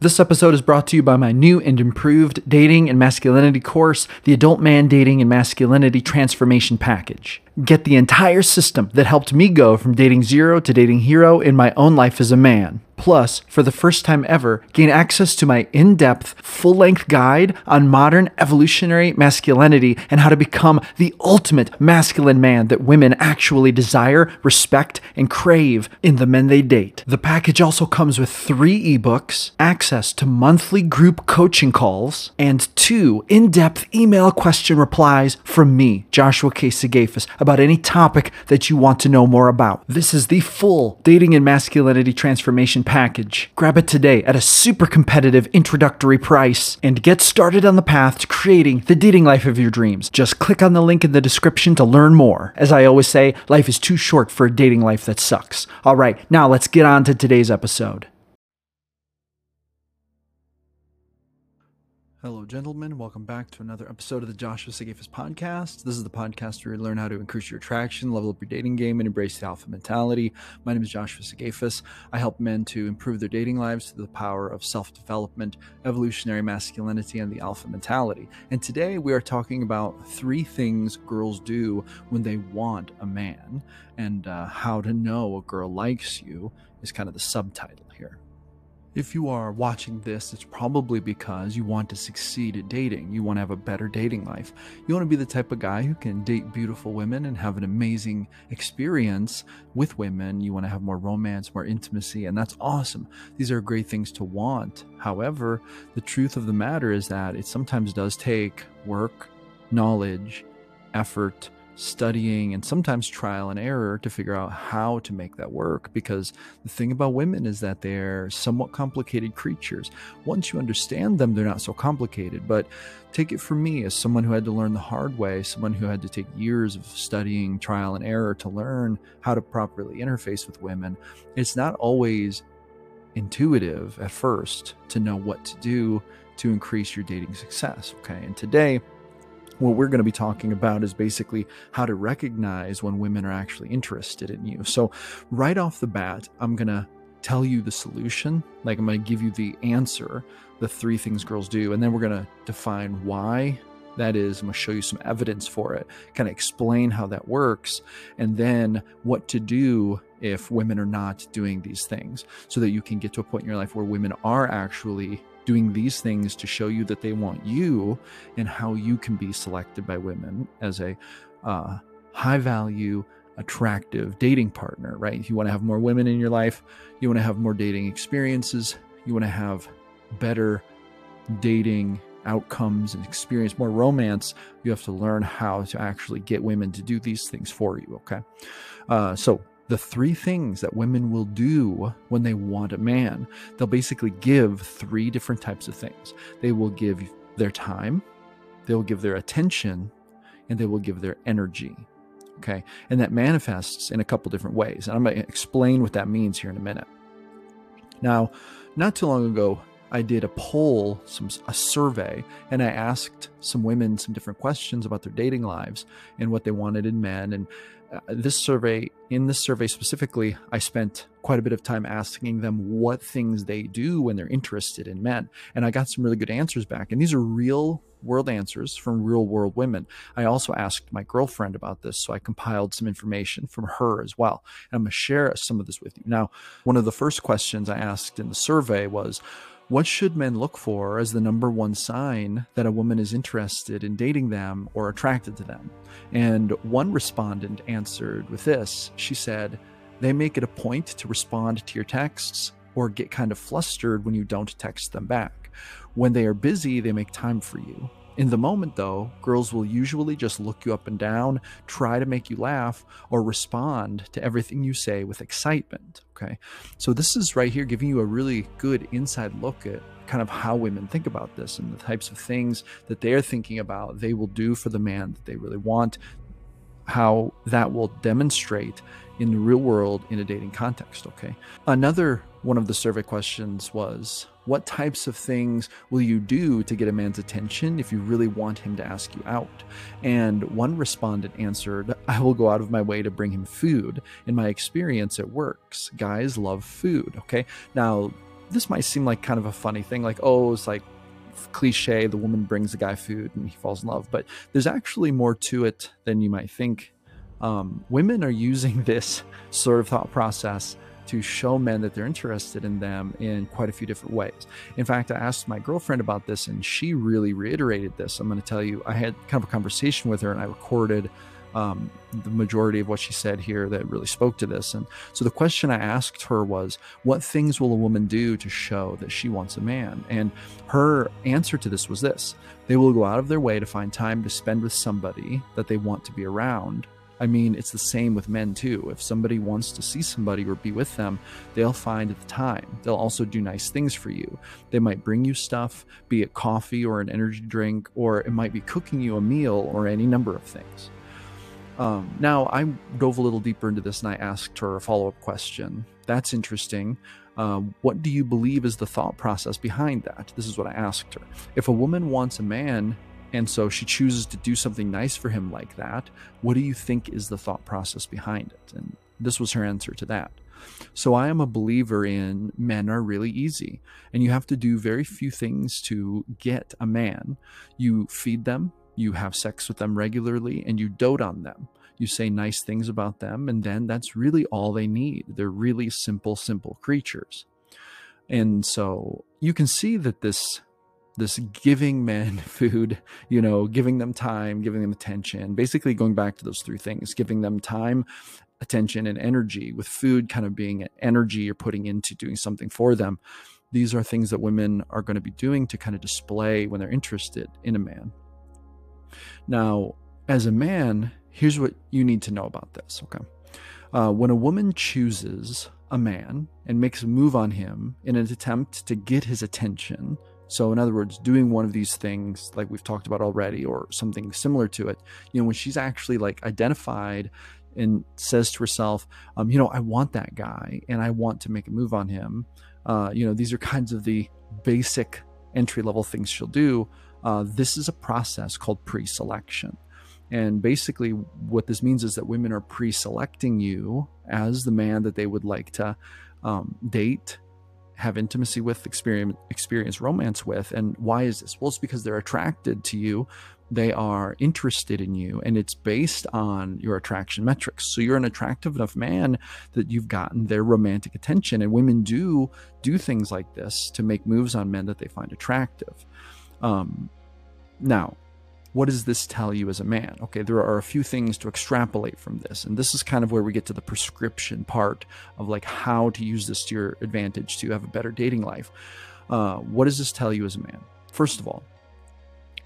This episode is brought to you by my new and improved dating and masculinity course, the Adult Man Dating and Masculinity Transformation Package. Get the entire system that helped me go from dating zero to dating hero in my own life as a man. Plus, for the first time ever, gain access to my in depth, full length guide on modern evolutionary masculinity and how to become the ultimate masculine man that women actually desire, respect, and crave in the men they date. The package also comes with three ebooks, access to monthly group coaching calls, and two in depth email question replies from me, Joshua K. Sigafus, about any topic that you want to know more about. This is the full dating and masculinity transformation package. Grab it today at a super competitive introductory price and get started on the path to creating the dating life of your dreams. Just click on the link in the description to learn more. As I always say, life is too short for a dating life that sucks. All right, now let's get on to today's episode. Hello, gentlemen. Welcome back to another episode of the Joshua Sigafus podcast. This is the podcast where you learn how to increase your attraction, level up your dating game, and embrace the alpha mentality. My name is Joshua Sigafus. I help men to improve their dating lives through the power of self development, evolutionary masculinity, and the alpha mentality. And today we are talking about three things girls do when they want a man, and uh, how to know a girl likes you is kind of the subtitle. If you are watching this, it's probably because you want to succeed at dating. You want to have a better dating life. You want to be the type of guy who can date beautiful women and have an amazing experience with women. You want to have more romance, more intimacy, and that's awesome. These are great things to want. However, the truth of the matter is that it sometimes does take work, knowledge, effort, studying and sometimes trial and error to figure out how to make that work. Because the thing about women is that they're somewhat complicated creatures. Once you understand them they're not so complicated. But take it from me as someone who had to learn the hard way someone who had to take years of studying trial and error to learn how to properly interface with women it's not always intuitive at first to know what to do to increase your dating success okay? And today what we're going to be talking about is basically how to recognize when women are actually interested in you. So, right off the bat, I'm going to tell you the solution. Like, I'm going to give you the answer, the three things girls do, and then we're going to define why that is. I'm going to show you some evidence for it, kind of explain how that works, and then what to do if women are not doing these things so that you can get to a point in your life where women are actually doing these things to show you that they want you and how you can be selected by women as a uh, high value attractive dating partner right? You want to have more women in your life you want to have more dating experiences you want to have better dating outcomes and experience more romance you have to learn how to actually get women to do these things for you okay? Uh, so the three things that women will do when they want a man. They'll basically give three different types of things. They will give their time, they will give their attention, and they will give their energy. Okay. And that manifests in a couple different ways. And I'm going to explain what that means here in a minute. Now, not too long ago, I did a poll, some a survey, and I asked some women some different questions about their dating lives and what they wanted in men. And Uh, this survey, in this survey specifically, I spent quite a bit of time asking them what things they do when they're interested in men. And I got some really good answers back. And these are real world answers from real world women. I also asked my girlfriend about this, so I compiled some information from her as well. And I'm going to share some of this with you. Now, one of the first questions I asked in the survey was, what should men look for as the number one sign that a woman is interested in dating them or attracted to them? And one respondent answered with this She said, They make it a point to respond to your texts or get kind of flustered when you don't text them back. When they are busy, they make time for you. In the moment, though, girls will usually just look you up and down, try to make you laugh, or respond to everything you say with excitement. Okay. So, this is right here giving you a really good inside look at kind of how women think about this and the types of things that they're thinking about they will do for the man that they really want, how that will demonstrate in the real world in a dating context. Okay. Another one of the survey questions was what types of things will you do to get a man's attention if you really want him to ask you out? And one respondent answered, I will go out of my way to bring him food. In my experience, it works. Guys love food. Okay. Now, this might seem like kind of a funny thing, like, oh, it's like cliche the woman brings the guy food and he falls in love but there's actually more to it than you might think um, women are using this sort of thought process to show men that they're interested in them in quite a few different ways. In fact, I asked my girlfriend about this and she really reiterated this. I'm going to tell you, I had kind of a conversation with her and I recorded um, the majority of what she said here that really spoke to this. And so the question I asked her was, What things will a woman do to show that she wants a man? And her answer to this was this they will go out of their way to find time to spend with somebody that they want to be around I mean, it's the same with men too. If somebody wants to see somebody or be with them, they'll find the time. They'll also do nice things for you. They might bring you stuff, be it coffee or an energy drink, or it might be cooking you a meal or any number of things. Um, now, I dove a little deeper into this and I asked her a follow up question. That's interesting. Uh, what do you believe is the thought process behind that? This is what I asked her. If a woman wants a man and so she chooses to do something nice for him like that. What do you think is the thought process behind it? And this was her answer to that. So I am a believer in men are really easy, and you have to do very few things to get a man. You feed them, you have sex with them regularly, and you dote on them. You say nice things about them, and then that's really all they need. They're really simple, simple creatures. And so you can see that this this giving men food, you know, giving them time, giving them attention, basically going back to those three things, giving them time, attention, and energy, with food kind of being energy you're putting into doing something for them. These are things that women are going to be doing to kind of display when they're interested in a man. Now, as a man, here's what you need to know about this, okay? Uh, when a woman chooses a man and makes a move on him in an attempt to get his attention, so, in other words, doing one of these things like we've talked about already, or something similar to it, you know, when she's actually like identified and says to herself, um, you know, I want that guy and I want to make a move on him. Uh, you know, these are kinds of the basic entry level things she'll do. Uh, this is a process called pre selection. And basically, what this means is that women are pre selecting you as the man that they would like to um, date have intimacy with, experience, experience romance with. And why is this? Well, it's because they're attracted to you. They are interested in you, and it's based on your attraction metrics. So you're an attractive enough man that you've gotten their romantic attention. And women do do things like this to make moves on men that they find attractive. Um, now, what does this tell you as a man? Okay, there are a few things to extrapolate from this. And this is kind of where we get to the prescription part of like how to use this to your advantage to have a better dating life. Uh, what does this tell you as a man? First of all,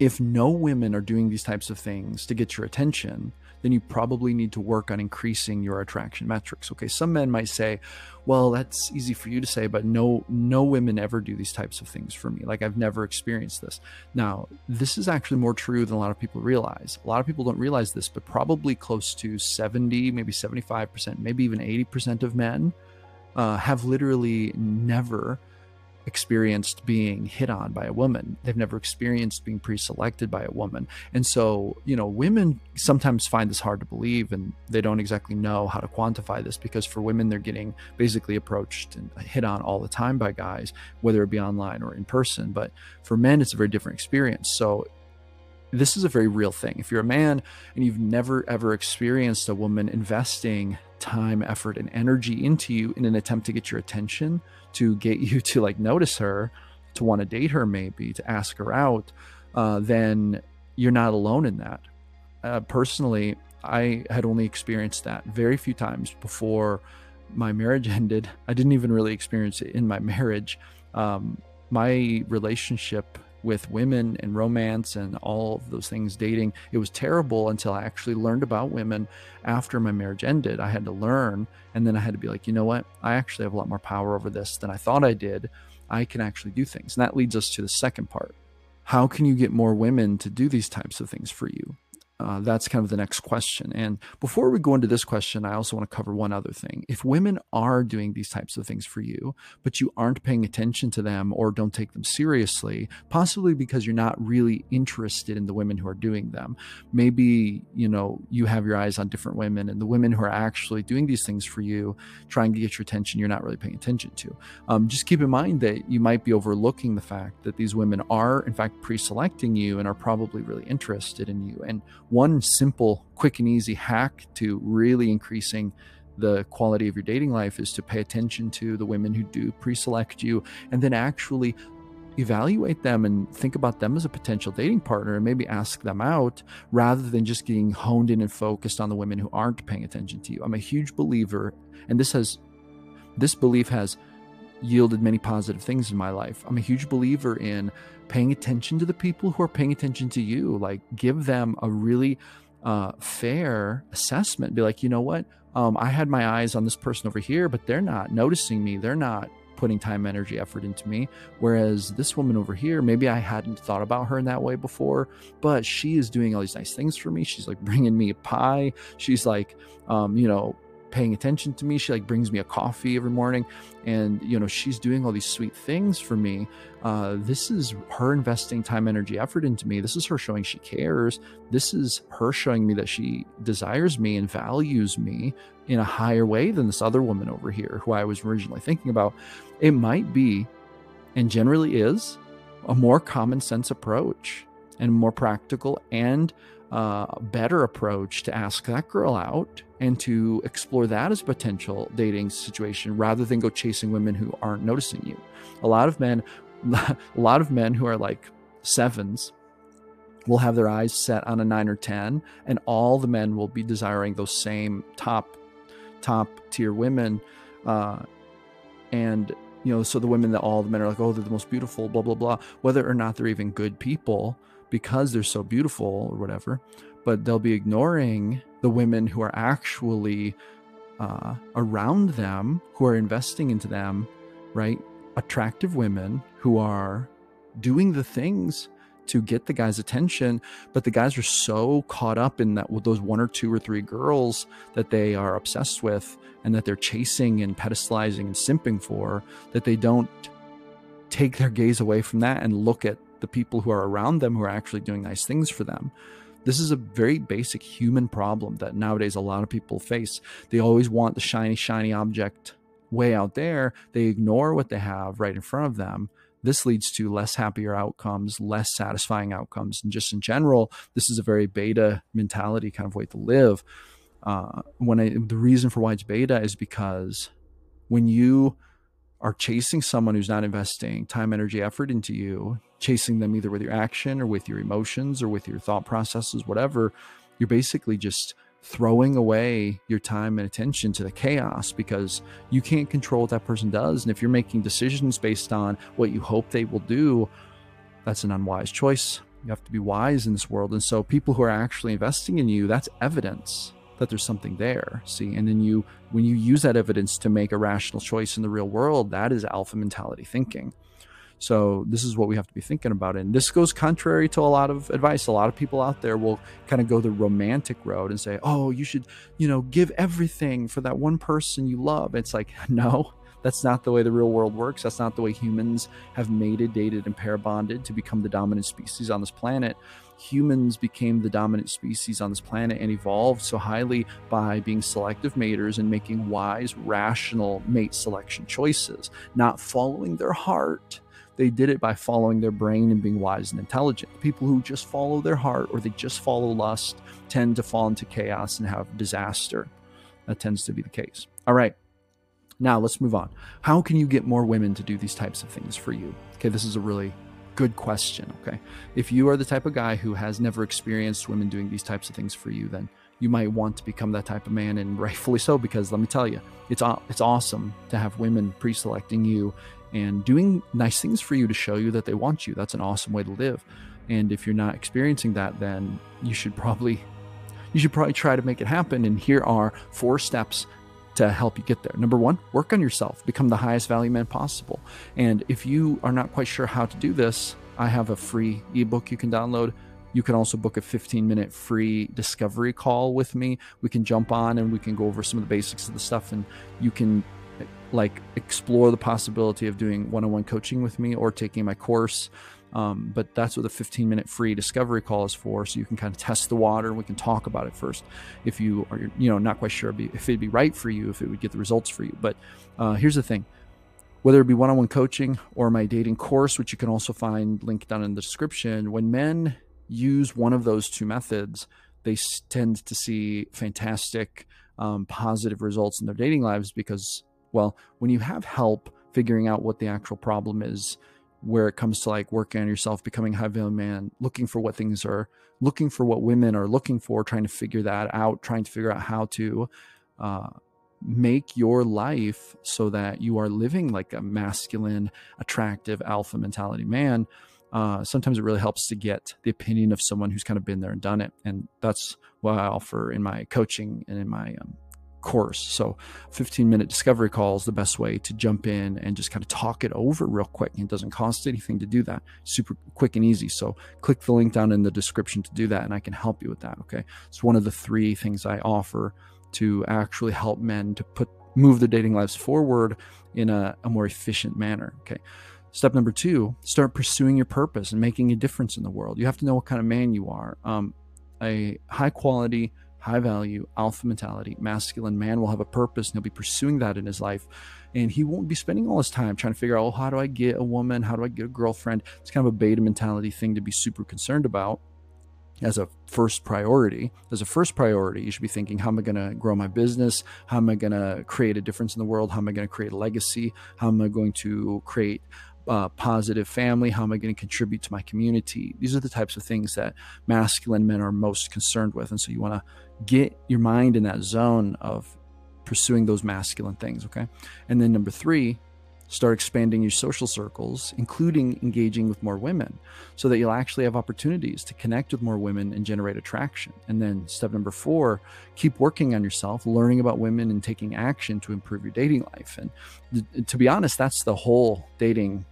if no women are doing these types of things to get your attention, then you probably need to work on increasing your attraction metrics. Okay, some men might say, "Well, that's easy for you to say, but no no women ever do these types of things for me. Like I've never experienced this." Now, this is actually more true than a lot of people realize. A lot of people don't realize this, but probably close to 70, maybe 75%, maybe even 80% of men uh, have literally never experienced being hit on by a woman. They've never experienced being pre selected by a woman. And so, you know, women sometimes find this hard to believe and they don't exactly know how to quantify this because for women, they're getting basically approached and hit on all the time by guys, whether it be online or in person. But for men, it's a very different experience. So, this is a very real thing. If you're a man and you've never ever experienced a woman investing time, effort, and energy into you in an attempt to get your attention, to get you to like notice her, to want to date her, maybe to ask her out, uh, then you're not alone in that. Uh, personally, I had only experienced that very few times before my marriage ended. I didn't even really experience it in my marriage. Um, my relationship with women and romance and all of those things, dating. It was terrible until I actually learned about women after my marriage ended. I had to learn, and then I had to be like, you know what? I actually have a lot more power over this than I thought I did. I can actually do things. And that leads us to the second part. How can you get more women to do these types of things for you? Uh, that's kind of the next question. And before we go into this question, I also want to cover one other thing. If women are doing these types of things for you, but you aren't paying attention to them or don't take them seriously, possibly because you're not really interested in the women who are doing them, maybe, you know, you have your eyes on different women and the women who are actually doing these things for you, trying to get your attention, you're not really paying attention to. Um, just keep in mind that you might be overlooking the fact that these women are, in fact, pre selecting you and are probably really interested in you. And one simple, quick, and easy hack to really increasing the quality of your dating life is to pay attention to the women who do pre select you and then actually evaluate them and think about them as a potential dating partner and maybe ask them out rather than just getting honed in and focused on the women who aren't paying attention to you. I'm a huge believer, and this has this belief has yielded many positive things in my life. I'm a huge believer in paying attention to the people who are paying attention to you. Like, give them a really uh, fair assessment. Be like, you know what? Um, I had my eyes on this person over here, but they're not noticing me. They're not putting time, energy, effort into me. Whereas this woman over here, maybe I hadn't thought about her in that way before, but she is doing all these nice things for me. She's like bringing me a pie. She's like, um, you know, paying attention to me. She like brings me a coffee every morning, and you know she's doing all these sweet things for me. Uh, this is her investing time, energy, effort into me. This is her showing she cares. This is her showing me that she desires me and values me in a higher way than this other woman over here, who I was originally thinking about. It might be, and generally is, a more common sense approach and more practical and uh, better approach to ask that girl out and to explore that as a potential dating situation rather than go chasing women who aren't noticing you. A lot of men, a lot of men who are like sevens will have their eyes set on a nine or 10, and all the men will be desiring those same top, top tier women. Uh, and, you know, so the women that all the men are like, oh, they're the most beautiful, blah, blah, blah, whether or not they're even good people because they're so beautiful or whatever, but they'll be ignoring the women who are actually uh, around them, who are investing into them, right? Attractive women who are doing the things to get the guy's attention, but the guys are so caught up in that with those one or two or three girls that they are obsessed with and that they're chasing and pedestalizing and simping for that they don't take their gaze away from that and look at the people who are around them who are actually doing nice things for them. This is a very basic human problem that nowadays a lot of people face. They always want the shiny, shiny object way out there. They ignore what they have right in front of them. This leads to less happier outcomes, less satisfying outcomes. And just in general, this is a very beta mentality kind of way to live. Uh, when I, the reason for why it's beta is because when you are chasing someone who's not investing time, energy, effort into you, chasing them either with your action or with your emotions or with your thought processes, whatever, you're basically just throwing away your time and attention to the chaos because you can't control what that person does. And if you're making decisions based on what you hope they will do, that's an unwise choice. You have to be wise in this world. And so, people who are actually investing in you, that's evidence that there's something there. See, and then you, when you use that evidence to make a rational choice in the real world, that is alpha mentality thinking. So this is what we have to be thinking about. And this goes contrary to a lot of advice. A lot of people out there will kind of go the romantic road and say, oh, you should, you know, give everything for that one person you love. It's like, no, that's not the way the real world works. That's not the way humans have mated, dated, and pair bonded to become the dominant species on this planet humans became the dominant species on this planet and evolved so highly by being selective maters and making wise, rational mate selection choices, not following their heart. They did it by following their brain and being wise and intelligent. People who just follow their heart or they just follow lust tend to fall into chaos and have disaster. That tends to be the case. All right. Now let's move on. How can you get more women to do these types of things for you? Okay, this is a really good question. Okay. If you are the type of guy who has never experienced women doing these types of things for you, then you might want to become that type of man, and rightfully so, because let me tell you, it's it's awesome to have women pre-selecting you and doing nice things for you to show you that they want you. That's an awesome way to live. And if you're not experiencing that, then you should probably you should probably try to make it happen. And here are four steps to help you get there. Number one, work on yourself, become the highest value man possible. And if you are not quite sure how to do this, I have a free ebook you can download you can also book a 15 minute free discovery call with me. We can jump on and we can go over some of the basics of the stuff and you can like explore the possibility of doing one-on-one coaching with me or taking my course. Um, but that's what the 15 minute free discovery call is for so you can kind of test the water and we can talk about it first. If you are you know not quite sure if it'd be right for you if it would get the results for you. But uh, here's the thing. Whether it be one-on-one coaching or my dating course which you can also find linked down in the description when men use one of those two methods they tend to see fantastic um, positive results in their dating lives because well, when you have help figuring out what the actual problem is, where it comes to like working on yourself, becoming a high value man, looking for what things are, looking for what women are looking for, trying to figure that out, trying to figure out how to uh, make your life so that you are living like a masculine, attractive alpha mentality man. Uh, sometimes it really helps to get the opinion of someone who's kind of been there and done it. And that's what I offer in my coaching and in my um, course. So 15 minute discovery call is the best way to jump in and just kind of talk it over real quick. It doesn't cost anything to do that. Super quick and easy. So click the link down in the description to do that and I can help you with that. Okay. It's one of the three things I offer to actually help men to put move their dating lives forward in a, a more efficient manner. Okay. Step number two, start pursuing your purpose and making a difference in the world. You have to know what kind of man you are. Um, a high quality, high value, alpha mentality, masculine man will have a purpose and he'll be pursuing that in his life. And he won't be spending all his time trying to figure out, oh, how do I get a woman? How do I get a girlfriend? It's kind of a beta mentality thing to be super concerned about as a first priority. As a first priority, you should be thinking, how am I going to grow my business? How am I going to create a difference in the world? How am I going to create a legacy? How am I going to create uh, positive family? How am I going to contribute to my community? These are the types of things that masculine men are most concerned with. And so you want to get your mind in that zone of pursuing those masculine things. Okay. And then number three, start expanding your social circles, including engaging with more women, so that you'll actually have opportunities to connect with more women and generate attraction. And then step number four, keep working on yourself, learning about women and taking action to improve your dating life. And th- to be honest, that's the whole dating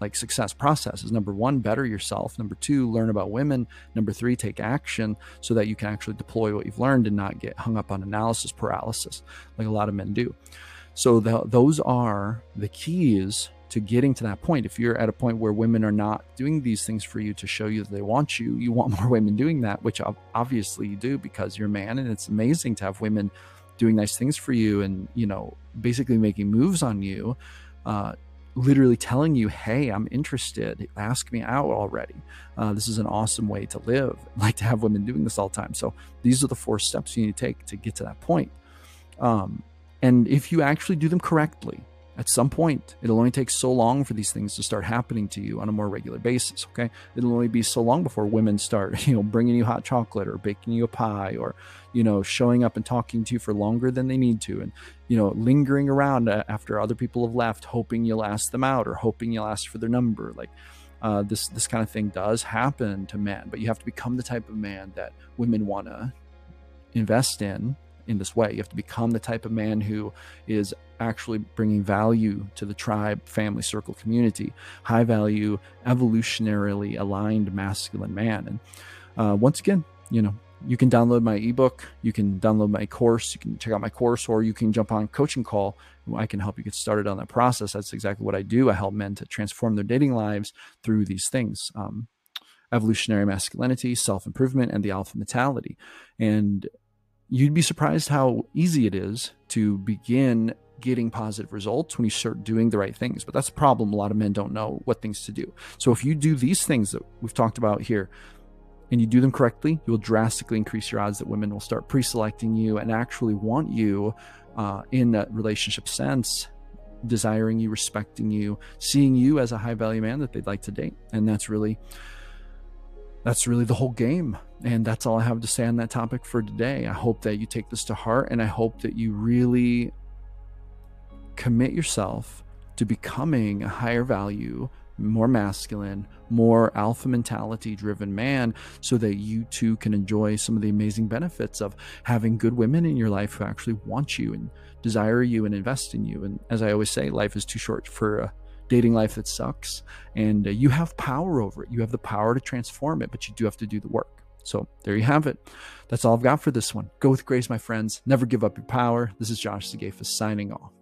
like success process is number one better yourself. Number two learn about women. Number three take action so that you can actually deploy what you've learned and not get hung up on analysis paralysis like a lot of men do. So the, those are the keys to getting to that point. If you're at a point where women are not doing these things for you to show you that they want you you want more women doing that which obviously you do because you're a man and it's amazing to have women doing nice things for you and you know basically making moves on you uh, literally telling you, hey, I'm interested. Ask me out already. Uh, this is an awesome way to live. I like to have women doing this all the time. So these are the four steps you need to take to get to that point. Um, and if you actually do them correctly, at some point, it'll only take so long for these things to start happening to you on a more regular basis. Okay, it'll only be so long before women start, you know, bringing you hot chocolate or baking you a pie or, you know, showing up and talking to you for longer than they need to, and you know, lingering around after other people have left, hoping you'll ask them out or hoping you'll ask for their number. Like uh, this, this kind of thing does happen to men, but you have to become the type of man that women want to invest in in this way. You have to become the type of man who is actually bringing value to the tribe, family, circle, community, high value, evolutionarily aligned masculine man. And uh, once again, you know, you can download my ebook, you can download my course, you can check out my course, or you can jump on coaching call. I can help you get started on that process. That's exactly what I do. I help men to transform their dating lives through these things. Um, evolutionary masculinity, self improvement, and the alpha mentality. And you'd be surprised how easy it is to begin getting positive results when you start doing the right things. But that's a problem. A lot of men don't know what things to do. So if you do these things that we've talked about here, and you do them correctly, you will drastically increase your odds that women will start pre selecting you and actually want you uh, in that relationship sense, desiring you, respecting you, seeing you as a high value man that they'd like to date. And that's really that's really the whole game. And that's all I have to say on that topic for today. I hope that you take this to heart and I hope that you really commit yourself to becoming a higher value, more masculine, more alpha mentality driven man so that you too can enjoy some of the amazing benefits of having good women in your life who actually want you and desire you and invest in you. And as I always say, life is too short for a dating life that sucks, and uh, you have power over it. You have the power to transform it, but you do have to do the work. So there you have it. That's all I've got for this one. Go with grace, my friends. Never give up your power. This is Josh Sigafus signing off.